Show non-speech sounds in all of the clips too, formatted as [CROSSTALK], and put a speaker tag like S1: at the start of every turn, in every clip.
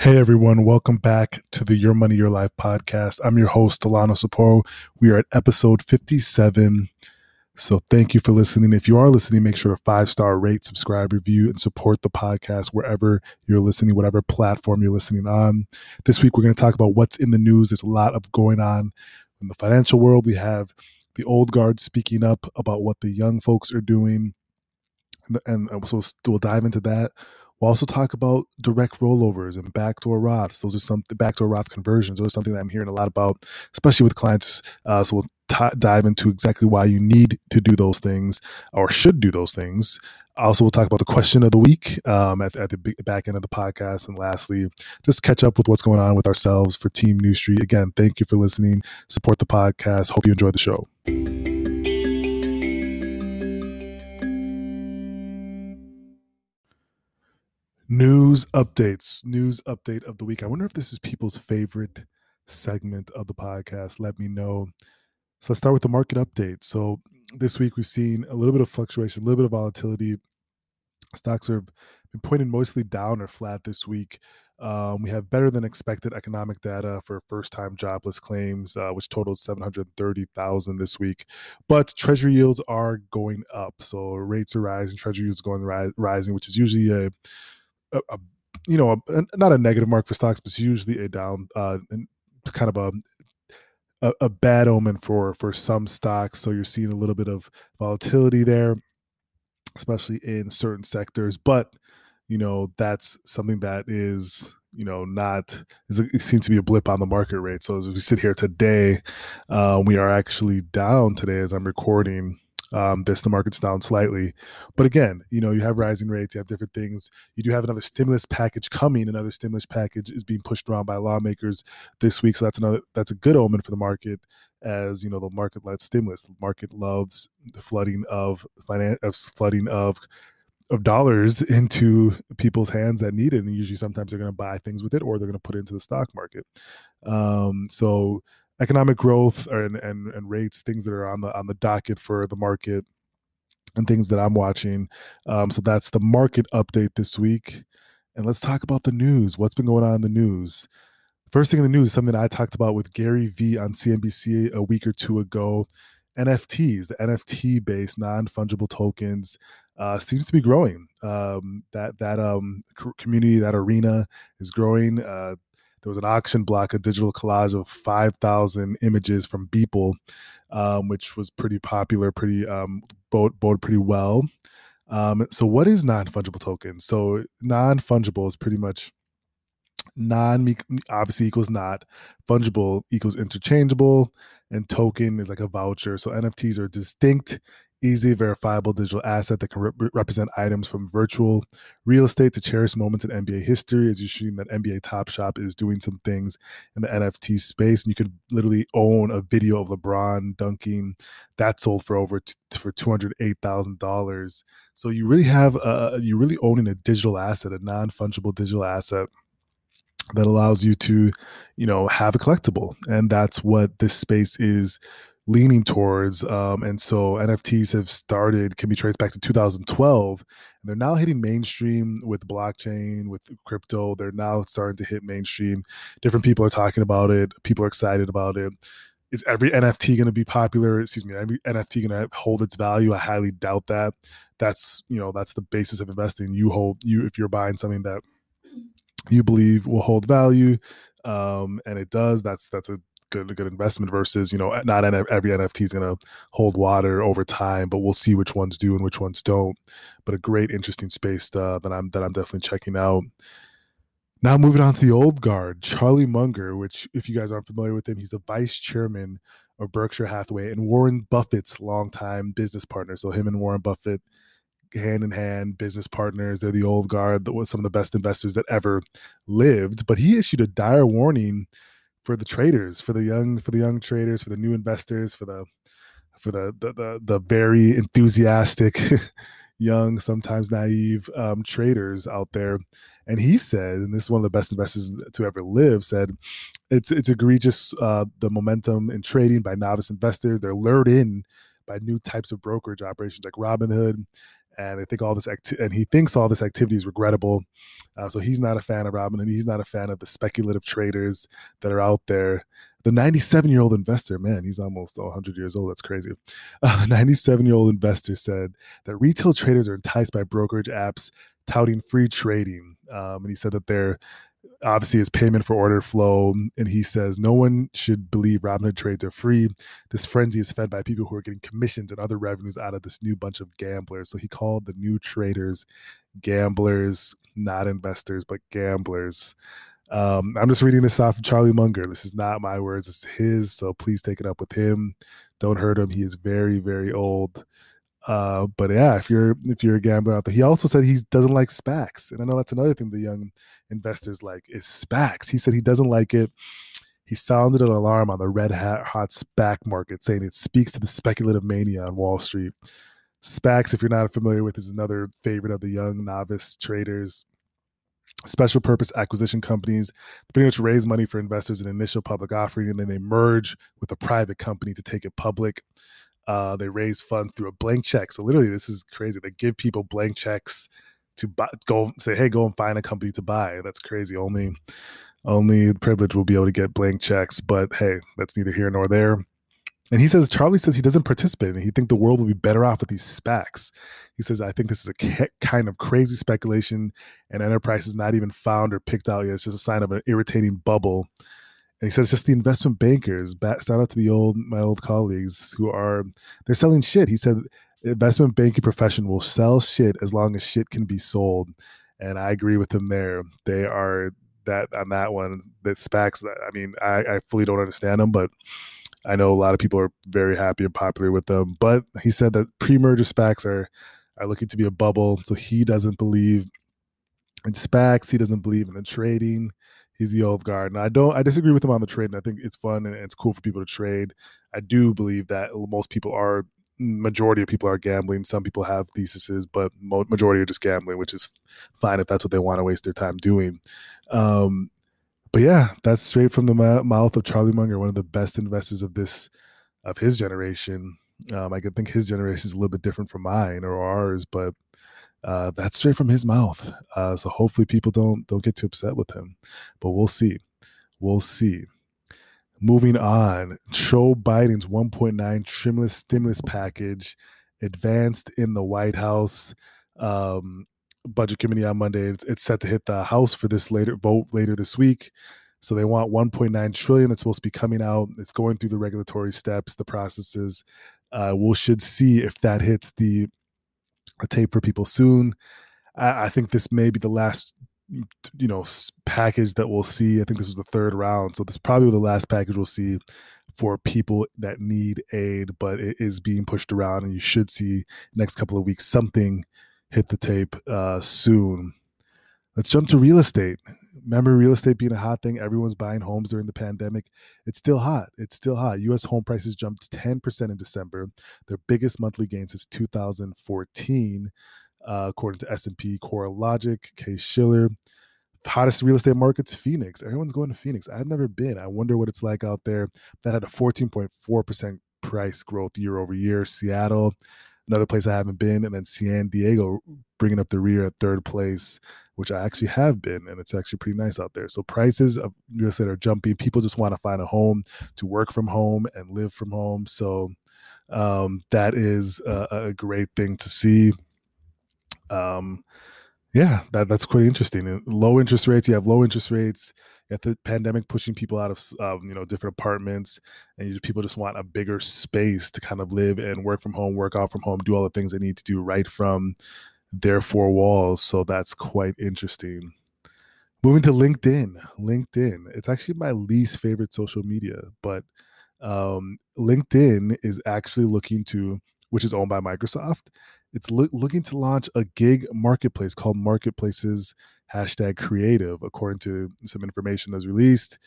S1: Hey everyone, welcome back to the Your Money Your Life podcast. I'm your host, Delano Saporu. We are at episode 57. So thank you for listening. If you are listening, make sure to five star rate, subscribe, review, and support the podcast wherever you're listening, whatever platform you're listening on. This week, we're going to talk about what's in the news. There's a lot of going on in the financial world. We have the old guard speaking up about what the young folks are doing. And, and uh, so we'll dive into that. We'll also talk about direct rollovers and backdoor Roths. Those are some backdoor Roth conversions. Those are something that I'm hearing a lot about, especially with clients. Uh, so we'll t- dive into exactly why you need to do those things or should do those things. Also, we'll talk about the question of the week um, at, at, the back end of the podcast. And lastly, just catch up with what's going on with ourselves for Team New Street. Again, thank you for listening. Support the podcast. Hope you enjoy the show. News updates. News update of the week. I wonder if this is people's favorite segment of the podcast. Let me know. So let's start with the market update. So this week we've seen a little bit of fluctuation, a little bit of volatility. Stocks are been pointing mostly down or flat this week. Um, we have better than expected economic data for first time jobless claims, uh, which totaled 730,000 this week. But treasury yields are going up. So rates are rising, treasury yields going ri- rising, which is usually a a, a you know a, not a negative mark for stocks, but it's usually a down uh, kind of a a, a, bad omen for for some stocks. So you're seeing a little bit of volatility there, especially in certain sectors. But you know that's something that is you know not it seems to be a blip on the market rate. So as we sit here today, uh, we are actually down today as I'm recording um, this the market's down slightly. But again you know you have rising rates you have different things. You do have another stimulus package coming. Another stimulus package is being pushed around by lawmakers this week. So that's another that's a good omen for the market as you know the market led stimulus. The market loves the flooding of finance of flooding of of dollars [LAUGHS] into people's hands that need it. And usually sometimes they're going to buy things with it or they're going to put it into the stock market. Um, so economic growth and, and and rates, things that are on the on the docket for the market, and things that I'm watching. Um, so that's the market update this week. And let's talk about the news. What's been going on in the news? First thing in the news is something I talked about with Gary Vee on CNBC a week or two ago. NFTs, the NFT based non fungible tokens, uh, seems to be growing. Um, that that um, community, that arena is growing. Uh, there was an auction block, a digital collage of 5,000 images from Beeple, um, which was pretty popular, pretty um, bode pretty well. Um, so, what is non fungible tokens? So, non fungible is pretty much non obviously equals not fungible equals interchangeable and token is like a voucher so nfts are distinct easy, verifiable digital asset that can re- represent items from virtual real estate to cherished moments in NBA history. As you've seen that NBA Top Shot is doing some things in the NFT space, and you could literally own a video of LeBron dunking that sold for over t- for two hundred eight thousand dollars. So you really have a, you really owning a digital asset, a non fungible digital asset that allows you to you know have a collectible and that's what this space is leaning towards. Um, and so NFTs have started, can be traced back to 2012. And they're now hitting mainstream with blockchain, with crypto. They're now starting to hit mainstream. Different people are talking about it. People are excited about it. Is every NFT going to be popular? Excuse me, every NFT going to hold its value? I highly doubt that. That's you know that's the basis of investing. You hold you if you're buying something that you believe will hold value, um, and it does. That's that's a good good investment versus you know not every NFT is going to hold water over time, but we'll see which ones do and which ones don't. But a great interesting space uh, that I'm that I'm definitely checking out. Now moving on to the old guard, Charlie Munger, which if you guys aren't familiar with him, he's the vice chairman of Berkshire Hathaway and Warren Buffett's longtime business partner. So him and Warren Buffett hand in hand business partners they're the old guard that was some of the best investors that ever lived but he issued a dire warning for the traders, for the young, for the young traders, for the new investors, for the for the the the, the very enthusiastic, [LAUGHS] young, sometimes naive um, traders out there. And he said, and this is one of the best investors to ever live, said it's it's egregious uh, the momentum in trading by novice investors. They're lured in by new types of brokerage operations like Robinhood and I think all this acti- and he thinks all this activity is regrettable. Uh, so he's not a fan of Robin, and He's not a fan of the speculative traders that are out there. The 97 year old investor, man, he's almost 100 years old. That's crazy. [LAUGHS] A 97 year old investor said that retail traders are enticed by brokerage apps touting free trading. Um, and he said that they're obviously his payment for order flow. And he says, No one should believe Robinhood trades are free. This frenzy is fed by people who are getting commissions and other revenues out of this new bunch of gamblers. So he called the new traders gamblers, not investors, but gamblers. Um, I'm just reading this off of Charlie Munger. This is not my words, it's his. So please take it up with him. Don't hurt him. He is very, very old. Uh, but yeah, if you're if you're a gambler out there, he also said he doesn't like SPACs, and I know that's another thing the young investors like is SPACs. He said he doesn't like it. He sounded an alarm on the red hat hot SPAC market, saying it speaks to the speculative mania on Wall Street. SPACs, if you're not familiar with, is another favorite of the young novice traders. Special purpose acquisition companies, pretty much raise money for investors in initial public offering, and then they merge with a private company to take it public. Uh, they raise funds through a blank check. So literally, this is crazy. They give people blank checks to buy, go say, hey, go and find a company to buy. That's crazy. Only, only privilege will be able to get blank checks. But hey, that's neither here nor there. And he says Charlie says he doesn't participate and he think the world will be better off with these SPACs. He says I think this is a kind of crazy speculation, and enterprise is not even found or picked out yet. It's just a sign of an irritating bubble and he says just the investment bankers shout out to the old my old colleagues who are they're selling shit he said investment banking profession will sell shit as long as shit can be sold and i agree with him there they are that on that one that SPACs i mean I, I fully don't understand them but i know a lot of people are very happy and popular with them but he said that pre-merger SPACs are are looking to be a bubble so he doesn't believe in SPACs he doesn't believe in the trading he's the old guard. And I don't I disagree with him on the trade, and I think it's fun and it's cool for people to trade. I do believe that most people are majority of people are gambling. Some people have theses, but majority are just gambling, which is fine if that's what they want to waste their time doing. Um, but yeah, that's straight from the mouth of Charlie Munger, one of the best investors of this of his generation. Um, I could think his generation is a little bit different from mine or ours, but uh, that's straight from his mouth. Uh, so hopefully people don't don't get too upset with him, but we'll see. We'll see. Moving on, Joe Biden's 1.9 stimulus stimulus package advanced in the White House um, budget committee on Monday. It's, it's set to hit the House for this later vote later this week. So they want 1.9 trillion. It's supposed to be coming out. It's going through the regulatory steps, the processes. Uh, we should see if that hits the a tape for people soon. I, I think this may be the last you know package that we'll see. I think this is the third round so this is probably the last package we'll see for people that need aid but it is being pushed around and you should see next couple of weeks something hit the tape uh, soon. Let's jump to real estate. Remember real estate being a hot thing? Everyone's buying homes during the pandemic. It's still hot. It's still hot. Us home prices jumped 10% in december. Their biggest monthly gain since 2014 uh, according to S&P CoreLogic, Case-Shiller. Hottest real estate markets, Phoenix. Everyone's going to Phoenix. I've never been. I wonder what it's like out there. That had a 14.4% price growth year over year. Seattle, another place I haven't been, and then San Diego bringing up the rear at third place, which I actually have been, and it's actually pretty nice out there. So prices of real estate are jumping. People just want to find a home to work from home and live from home. So um, that is a, a great thing to see um, yeah, that that's quite interesting. low interest rates, you have low interest rates. You have the pandemic pushing people out of um, you know different apartments, and you, people just want a bigger space to kind of live and work from home, work out from home, do all the things they need to do right from their four walls. So that's quite interesting. Moving to LinkedIn. LinkedIn. It's actually my least favorite social media, but um, LinkedIn is actually looking to, which is owned by Microsoft, it's lo- looking to launch a gig marketplace called Marketplaces hashtag Creative, according to some information that was released.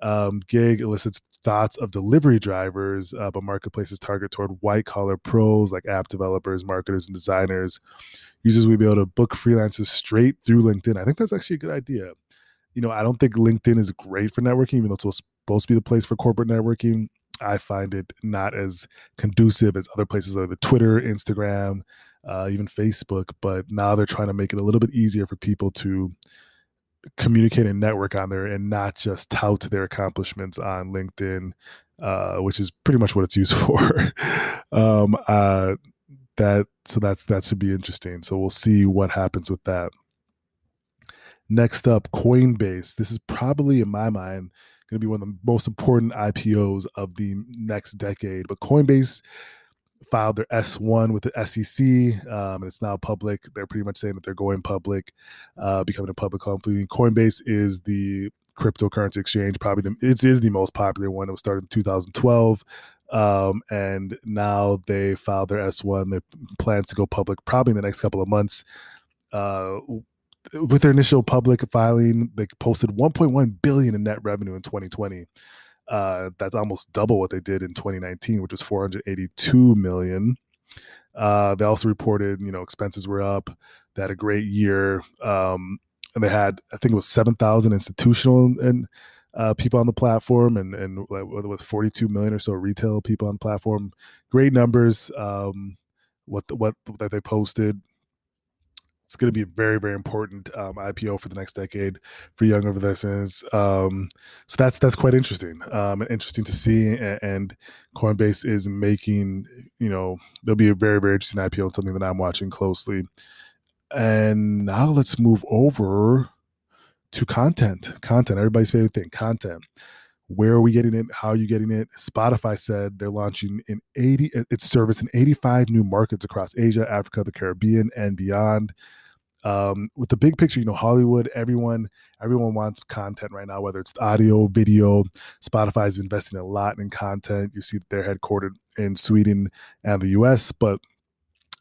S1: Um, gig elicits thoughts of delivery drivers, uh, but marketplaces target toward white collar pros like app developers, marketers, and designers. Users will be able to book freelancers straight through LinkedIn. I think that's actually a good idea. You know, I don't think LinkedIn is great for networking, even though it's supposed to be the place for corporate networking. I find it not as conducive as other places like the Twitter, Instagram, uh, even Facebook. But now they're trying to make it a little bit easier for people to communicate and network on there and not just tout their accomplishments on LinkedIn, uh, which is pretty much what it's used [LAUGHS] for. um, uh, that so that's that should be interesting. So we'll see what happens with that. Next up, Coinbase. This is probably in my mind going to be one of the most important IPOs of the next decade. But Coinbase filed their S1 with the SEC, um, and it's now public. They're pretty much saying that they're going public, uh, becoming a public company. Coinbase is the cryptocurrency exchange, probably the, it is the most popular one. It was started in 2012. Um, and now they filed their S1. They plan to go public probably in the next couple of months. Uh, with their initial public filing, they posted 1.1 billion in net revenue in 2020. Uh, that's almost double what they did in 2019, which was 482 million. Uh, they also reported, you know, expenses were up. They had a great year, um, and they had, I think it was 7,000 institutional and uh, people on the platform, and and with 42 million or so retail people on the platform. Great numbers. Um, what the, what that they posted it's going to be a very very important um, IPO for the next decade for young investors. Um, so that's that's quite interesting um, and interesting to see. And, and, Coinbase is making you know there'll be a very very interesting IPO and something that I'm watching closely. And now let's move over to content. Content, everybody's favorite thing, content. Where are we getting it? How are you getting it? Spotify said they're launching in 80 its service in 85 new markets across Asia, Africa, the Caribbean, and beyond um, with the big picture, you know, Hollywood, everyone, everyone wants content right now, whether it's audio, video. Spotify is investing a lot in content. You see they're headquartered in Sweden and the US, but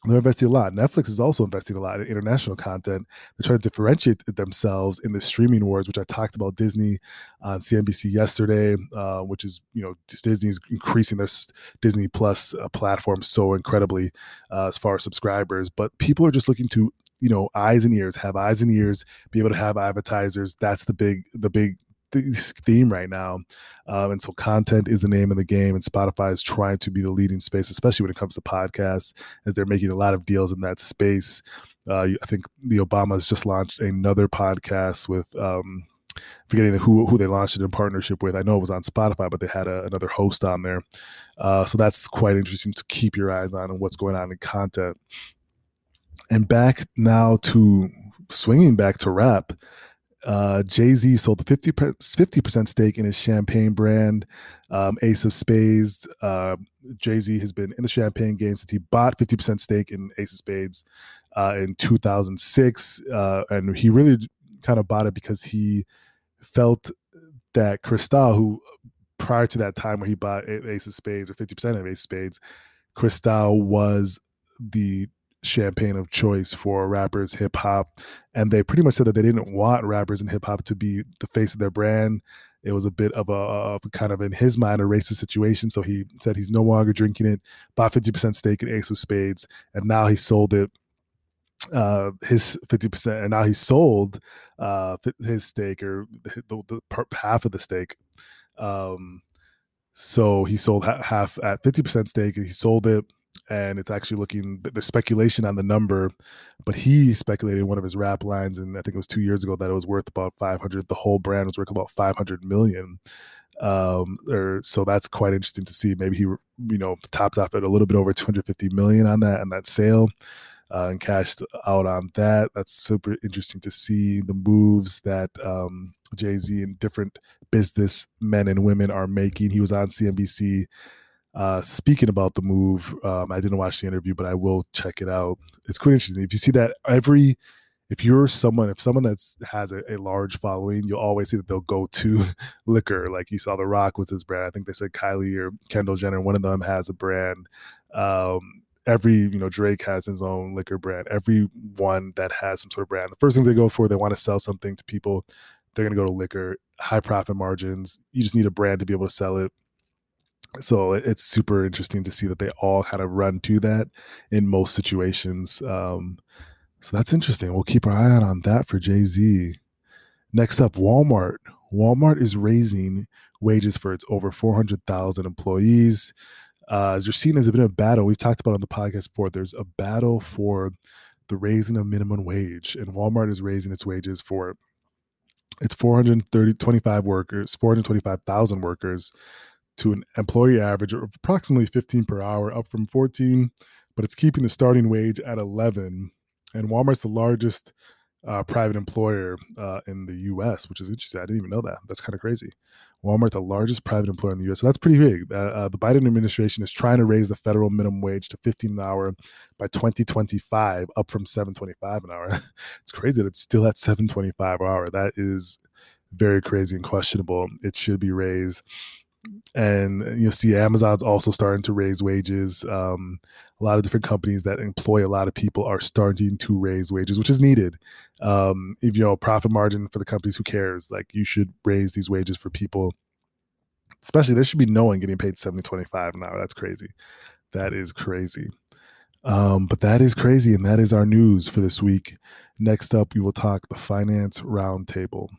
S1: they're investing a lot. Netflix is also investing a lot in international content. They're trying to differentiate themselves in the streaming wars, which I talked about Disney on CNBC yesterday, uh, which is you know Disney's increasing their Disney Plus uh, platform so incredibly uh, as far as subscribers. But people are just looking to you know eyes and ears have eyes and ears be able to have advertisers that's the big the big theme right now um, and so content is the name of the game and spotify is trying to be the leading space especially when it comes to podcasts as they're making a lot of deals in that space uh, i think the obamas just launched another podcast with um, forgetting who who they launched it in partnership with. I know it was on Spotify, but they had a, another host on there. Uh, so that's quite interesting to keep your eyes on and what's going on in content and back now to swinging back to rap. Uh, Jay Z sold the 50 percent stake in his champagne brand, um, Ace of Spades. Uh, Jay Z has been in the champagne game since he bought 50 percent stake in Ace of Spades uh, in 2006, uh, and he really kind of bought it because he felt that Cristal, who prior to that time where he bought Ace of Spades or 50 percent of Ace of Spades, Cristal was the champagne of choice for rappers, hip hop, and they pretty much said that they didn't want rappers and hip hop to be the face of their brand. It was a bit of a, of a, kind of in his mind a racist situation. So he said he's no longer drinking it. Bought fifty percent stake in Ace of Spades, and now he sold it. Uh, his fifty percent, and now he sold uh his stake or the, the, the half of the stake. Um, so he sold half at fifty percent stake, and he sold it and it's actually looking there's speculation on the number but he speculated one of his rap lines and i think it was two years ago that it was worth about 500 the whole brand was worth about 500 million. Um or so that's quite interesting to see. Maybe he you know topped off at a little bit over 250 million on that and that sale uh, and cashed out on that. That's super interesting to see the moves that um jay-z and different business men and women are making. He was on cnbc uh, speaking about the move, um, I didn't watch the interview, but I will check it out. It's quite interesting. If you see that every, if you're someone, if someone that's has a, a large following, you'll always see that they'll go to [LAUGHS] liquor. Like you saw The Rock was his brand. I think they said Kylie or Kendall Jenner, one of them has a brand. Um, every you know Drake has his own liquor brand. Every one that has some sort of brand, the first thing they go for, they want to sell something to people. They're going to go to liquor, high profit margins. You just need a brand to be able to sell it so it's super interesting to see that they all kind of run to that in most situations. Um, so that's interesting. We'll keep our eye out on that for Jay Z. Next up, Walmart. Walmart is raising wages for its over 400,000 employees. uh, as you're seeing, there's been a battle. We've talked about on the podcast before. There's a battle for the raising of minimum wage, and Walmart is raising its wages for it's 430 25 workers, 425,000 workers to an employee average of approximately 15 per hour, up from 14, but it's keeping the starting wage at 11. And Walmart's the largest uh, private employer uh, in the U.S., which is interesting. I didn't even know that. That's kind of crazy. Walmart, the largest private employer in the U.S., so that's pretty big. Uh, uh, the Biden administration is trying to raise the federal minimum wage to 15 an hour by 2025, up from 7.25 an hour. [LAUGHS] it's crazy that it's still at 7.25 an hour. That is very crazy and questionable. It should be raised and you see Amazon's also starting to raise wages. Um, a lot of different companies that employ a lot of people are starting to raise wages, which is needed. Um, if you know profit margin for the companies, who cares? Like you should raise these wages for people. Especially there should be no one getting paid 70 25 an hour. That's crazy. That is crazy. Um, but that is crazy, and that is our news for this week. Next up, we will talk the finance roundtable.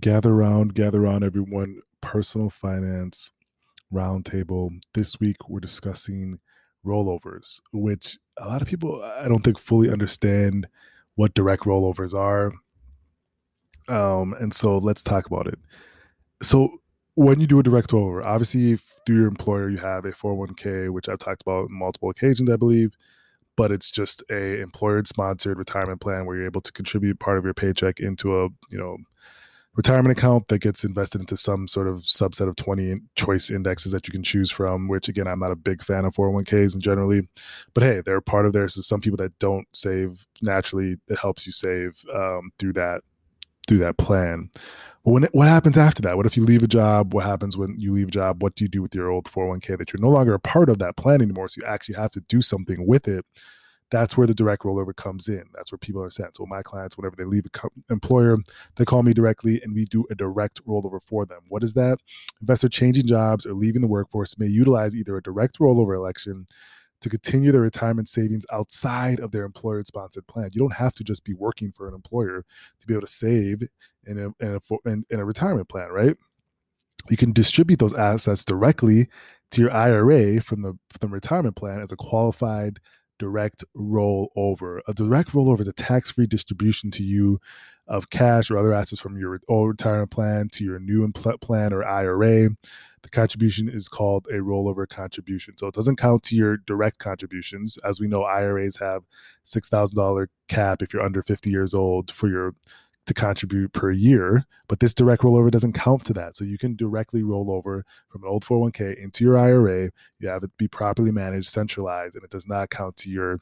S1: Gather around, gather around, everyone. Personal finance roundtable. This week we're discussing rollovers, which a lot of people I don't think fully understand what direct rollovers are. Um, and so let's talk about it. So when you do a direct rollover, obviously through your employer you have a 401k, which I've talked about on multiple occasions, I believe. But it's just a employer sponsored retirement plan where you're able to contribute part of your paycheck into a you know retirement account that gets invested into some sort of subset of 20 choice indexes that you can choose from which again i'm not a big fan of 401ks and generally. But hey they're part of there so some people that don't save naturally it helps you save um, through that through that plan. But when what happens after that? What if you leave a job? What happens when you leave a job? What do you do with your old 401k that you're no longer a part of that plan anymore so you actually have to do something with it that's where the direct rollover comes in. That's where people are sent. So my clients, whenever they leave an employer, they call me directly and we do a direct rollover for them. What is that? Investor changing jobs or leaving the workforce may utilize either a direct rollover election to continue their retirement savings outside of their employer sponsored plan. You don't have to just be working for an employer to be able to save in a, in a, in, in a retirement plan, right? You can distribute those assets directly to your IRA from the, from the retirement plan as a qualified direct rollover. A direct rollover is a tax free distribution to you of cash or other assets from your old retirement plan to your new plan or IRA. The contribution is called a rollover contribution. So it doesn't count to your direct contributions. As we know, IRAs have $6,000 cap if you're under 50 years old for your to contribute per year, but this direct rollover doesn't count to that. So you can directly roll over from an old 401k into your IRA. You have it be properly managed, centralized, and it does not count to your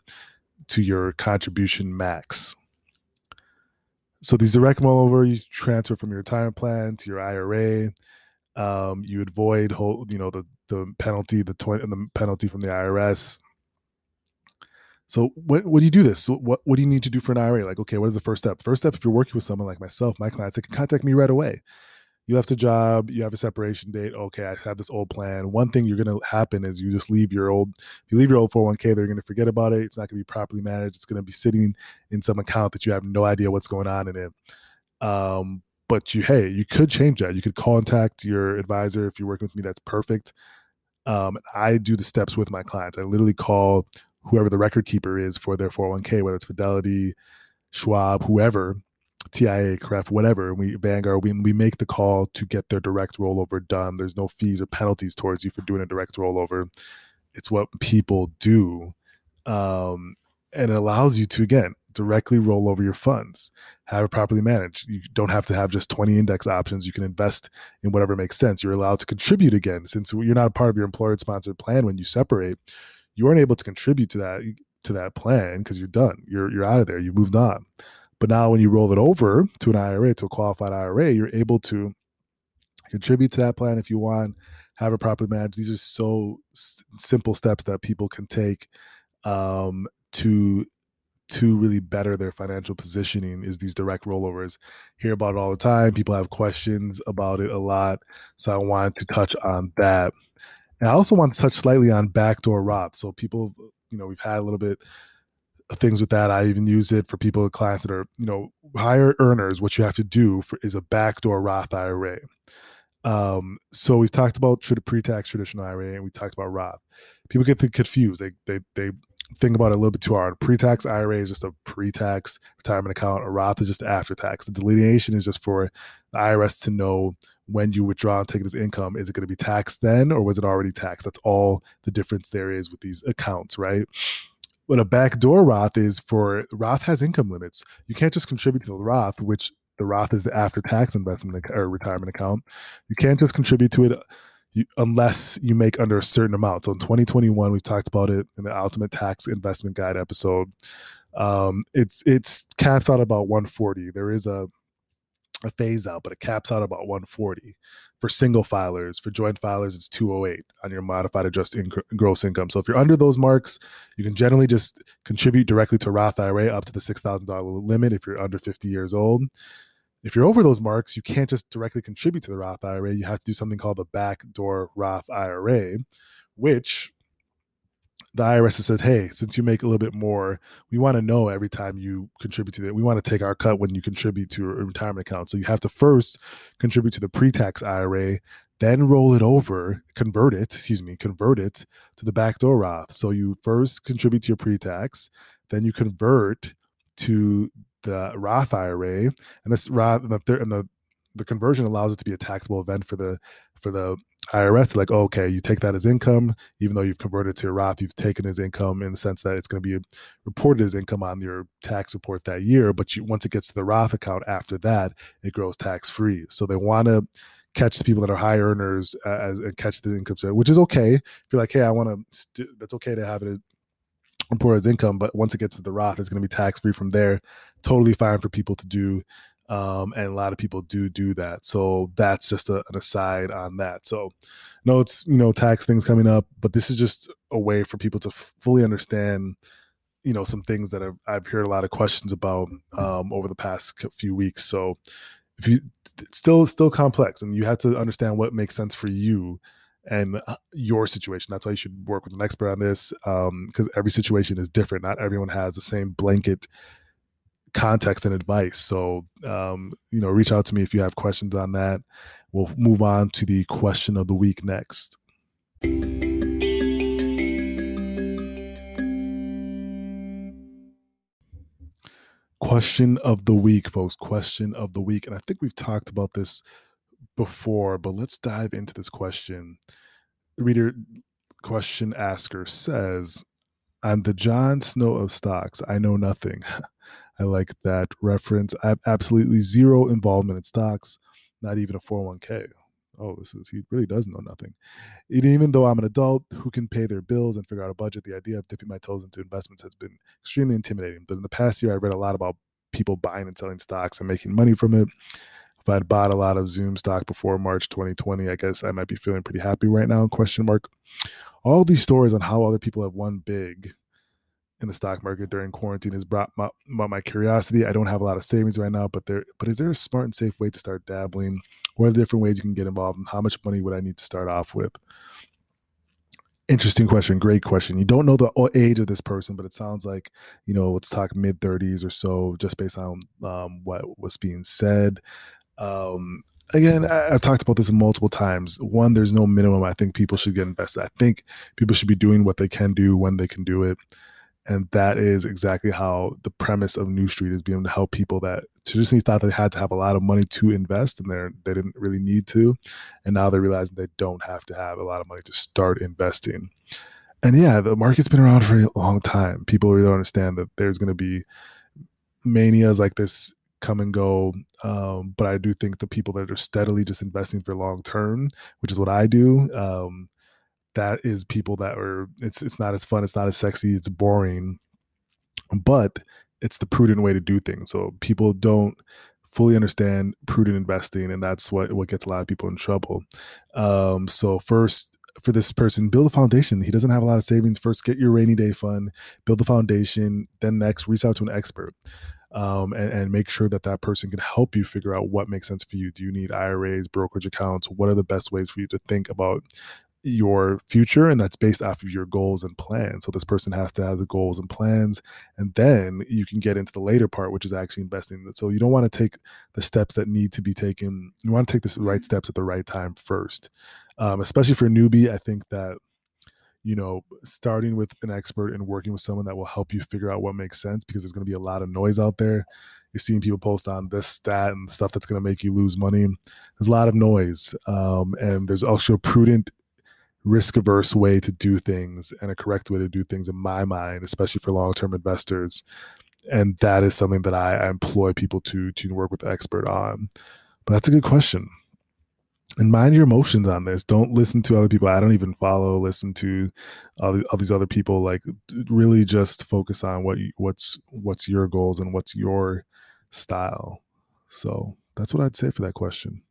S1: to your contribution max. So these direct rollover, you transfer from your retirement plan to your IRA. Um, you avoid, hold, you know, the the penalty, the, tw- the penalty from the IRS so what, do you do this? So what, what do you need to do for an IRA? Like, okay, what is the first step? First step, if you're working with someone like myself, my clients, they can contact me right away. You left a job, you have a separation date. Okay, I have this old plan. One thing you're gonna happen is you just leave your old, if you leave your old 401k, they're gonna forget about it. It's not gonna be properly managed. It's gonna be sitting in some account that you have no idea what's going on in it. Um, but you, hey, you could change that. You could contact your advisor if you're working with me. That's perfect. Um, I do the steps with my clients. I literally call whoever the record keeper is for their 401k, whether it's Fidelity, Schwab, whoever, TIA, CREF, whatever. We Vanguard, we, we make the call to get their direct rollover done. There's no fees or penalties towards you for doing a direct rollover. It's what people do. Um, and it allows you to again directly roll over your funds have it properly managed you don't have to have just 20 index options you can invest in whatever makes sense you're allowed to contribute again since you're not a part of your employer sponsored plan when you separate you weren't able to contribute to that to that plan because you're done. You're you're out of there. You moved on. But now when you roll it over to an IRA, to a qualified IRA, you're able to contribute to that plan if you want, have it properly managed. These are so s- simple steps that people can take um, to to really better their financial positioning is these direct rollovers. Hear about it all the time. People have questions about it a lot. So I wanted to touch on that. And I also want to touch slightly on backdoor Roth. So people, you know, we've had a little bit things with that. I even use it for people in class that are, you know, higher earners. What you have to do for, is a backdoor Roth IRA. Um, so we've talked about pre-tax traditional IRA and we talked about Roth. People get confused. They they they think about it a little bit too hard. Pre-tax IRA is just a pre-tax retirement account. A Roth is just after tax. The delineation is just for the IRS to know when you withdraw and take it as income. Is it going to be taxed then, or was it already taxed? That's all the difference there is with these accounts, right? What a backdoor Roth is for Roth has income limits. You can't just contribute to the Roth, which the Roth is the after tax investment or retirement account. You can't just contribute to it unless you make under a certain amount. So in 2021, we've talked about it in the Ultimate Tax Investment Guide episode. Um, it's it's caps out about 140. There is a a phase out, but it caps out about 140 for single filers. For joint filers, it's 208 on your modified adjusted inc- gross income. So if you're under those marks, you can generally just contribute directly to Roth IRA up to the $6,000 limit if you're under 50 years old. If you're over those marks, you can't just directly contribute to the Roth IRA. You have to do something called the backdoor Roth IRA, which the IRS has said, hey, since you make a little bit more, we want to know every time you contribute to it. We want to take our cut when you contribute to a retirement account. So you have to first contribute to the pre-tax IRA, then roll it over, convert it, excuse me, convert it to the backdoor Roth. So you first contribute to your pre-tax, then you convert to the Roth IRA, and this Roth and the, and the the conversion allows it to be a taxable event for the for the IRS. Like, oh, okay, you take that as income, even though you've converted to a Roth, you've taken as income in the sense that it's going to be reported as income on your tax report that year. But you, once it gets to the Roth account after that, it grows tax free. So they want to catch the people that are high earners uh, as and catch the income, which is okay. If you're like, hey, I want to, that's okay to have it report as income, but once it gets to the Roth, it's going to be tax free from there. Totally fine for people to do um, and a lot of people do do that. So that's just a, an aside on that. So, no, it's you know tax things coming up, but this is just a way for people to f- fully understand, you know, some things that I've, I've heard a lot of questions about um, over the past few weeks. So, if you it's still still complex, and you have to understand what makes sense for you and uh, your situation. That's why you should work with an expert on this because um, every situation is different. Not everyone has the same blanket context and advice. So, um, you know, reach out to me if you have questions on that. We'll move on to the question of the week next. Question of the week, folks. Question of the week. And I think we've talked about this before, but let's dive into this question. Reader question asker says, I'm the Jon Snow of stocks. I know nothing. [LAUGHS] I like that reference. I have absolutely zero involvement in stocks, not even a 401k. Oh, this is he really does know nothing. And even though I'm an adult who can pay their bills and figure out a budget, the idea of dipping my toes into investments has been extremely intimidating. But in the past year, I read a lot about people buying and selling stocks and making money from it. If I'd bought a lot of Zoom stock before March 2020, I guess I might be feeling pretty happy right now. Question mark. All these stories on how other people have won big in the stock market during quarantine has brought my, my, curiosity. I don't have a lot of savings right now, but there but is there a smart and safe way to start dabbling? What are the different ways you can get involved and how much money would I need to start off with? Interesting question, great question. You don't know the age of this person, but it sounds like, you know, let's talk mid 30s or so, just based on um, what was being said. Um, again, I, have talked about this multiple times. One, there's no minimum. I think people should get invested. I think people should be doing what they can do when they can do it and that is exactly how the premise of New Street is being to help people that traditionally thought they had to have a lot of money to invest and they they didn't really need to. And now they're realizing they don't have to have a lot of money to start investing. And yeah the market's been around for a long time. People really don't understand that there's going to be manias like this come and go. Um, but i do think the people that are steadily just investing for long term which is what i do um, that is people that are it's it's not as fun, it's not as sexy, it's boring, but it's the prudent way to do things. So people don't fully understand prudent investing, and that's what what gets a lot of people in trouble. Um, so first for this person, build a foundation. He doesn't have a lot of savings. First, get your rainy day fund, build the foundation. Then next, reach out to an expert um, and, and make sure that that person can help you figure out what makes sense for you. Do you need IRAs, brokerage accounts? What are the best ways for you to think about your future and that's based off of your goals and plans. So this person has to have the goals and plans and then you can get into the later part which is actually investing. So you don't want to take the steps that need to be taken you want to take the right steps at the right time first. Um, especially for a newbie i think that you know starting with an expert and working with someone that will help you figure out what makes sense because there's going to be a lot of noise out there. You're seeing people post on this that, and stuff that's going to make you lose money. There's a lot of noise um, and there's also prudent risk averse way to do things and a correct way to do things in my mind, especially for long term investors. And that is something that I, I employ people to to work with the expert on. But that's a good question. And mind your emotions on this. Don't listen to other people. I don't even follow. Listen to all, the, all these other people. Like, really, just focus on what you, what's what's your goals and what's your style. So that's what I'd say for that question.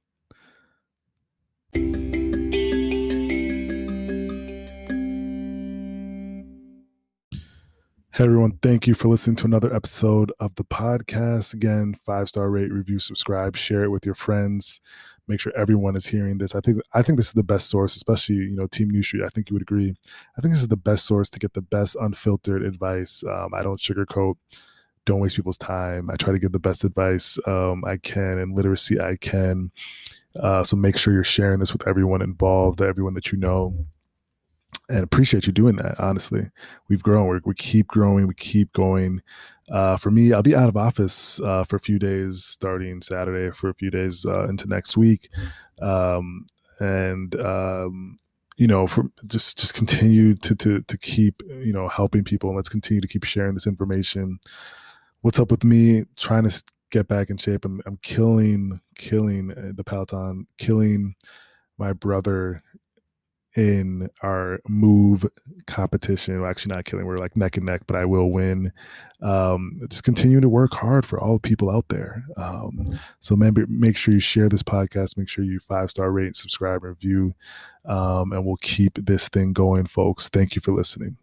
S1: Hey everyone, thank you for listening to another episode of the podcast. Again, five star rate, review, subscribe, share it with your friends. Make sure everyone is hearing this. I think I think this is the best source, especially you know Team New Street. I think you would agree. I think this is the best source to get the best unfiltered advice. Um, I don't sugarcoat. Don't waste people's time. I try to give the best advice um, I can and literacy I can. Uh, so make sure you're sharing this with everyone involved, everyone that you know and appreciate you doing that. Honestly, we've grown. We're, we keep growing. We keep going. Uh, for me, I'll be out of office uh, for a few days, starting Saturday for a few days uh, into next week, um, and um, you know, for just just continue to to to keep you know helping people, and let's continue to keep sharing this information. What's up with me? Trying to get back in shape. I'm, I'm killing killing uh, the Peloton, killing my brother in our move competition. Well, actually, not killing. We're like neck and neck, but I will win. Um, just continue to work hard for all people out there. Um, so, remember, make sure you share this podcast. Make sure you five star rate, subscribe, and review, um, and we'll keep this thing going, folks. Thank you for listening.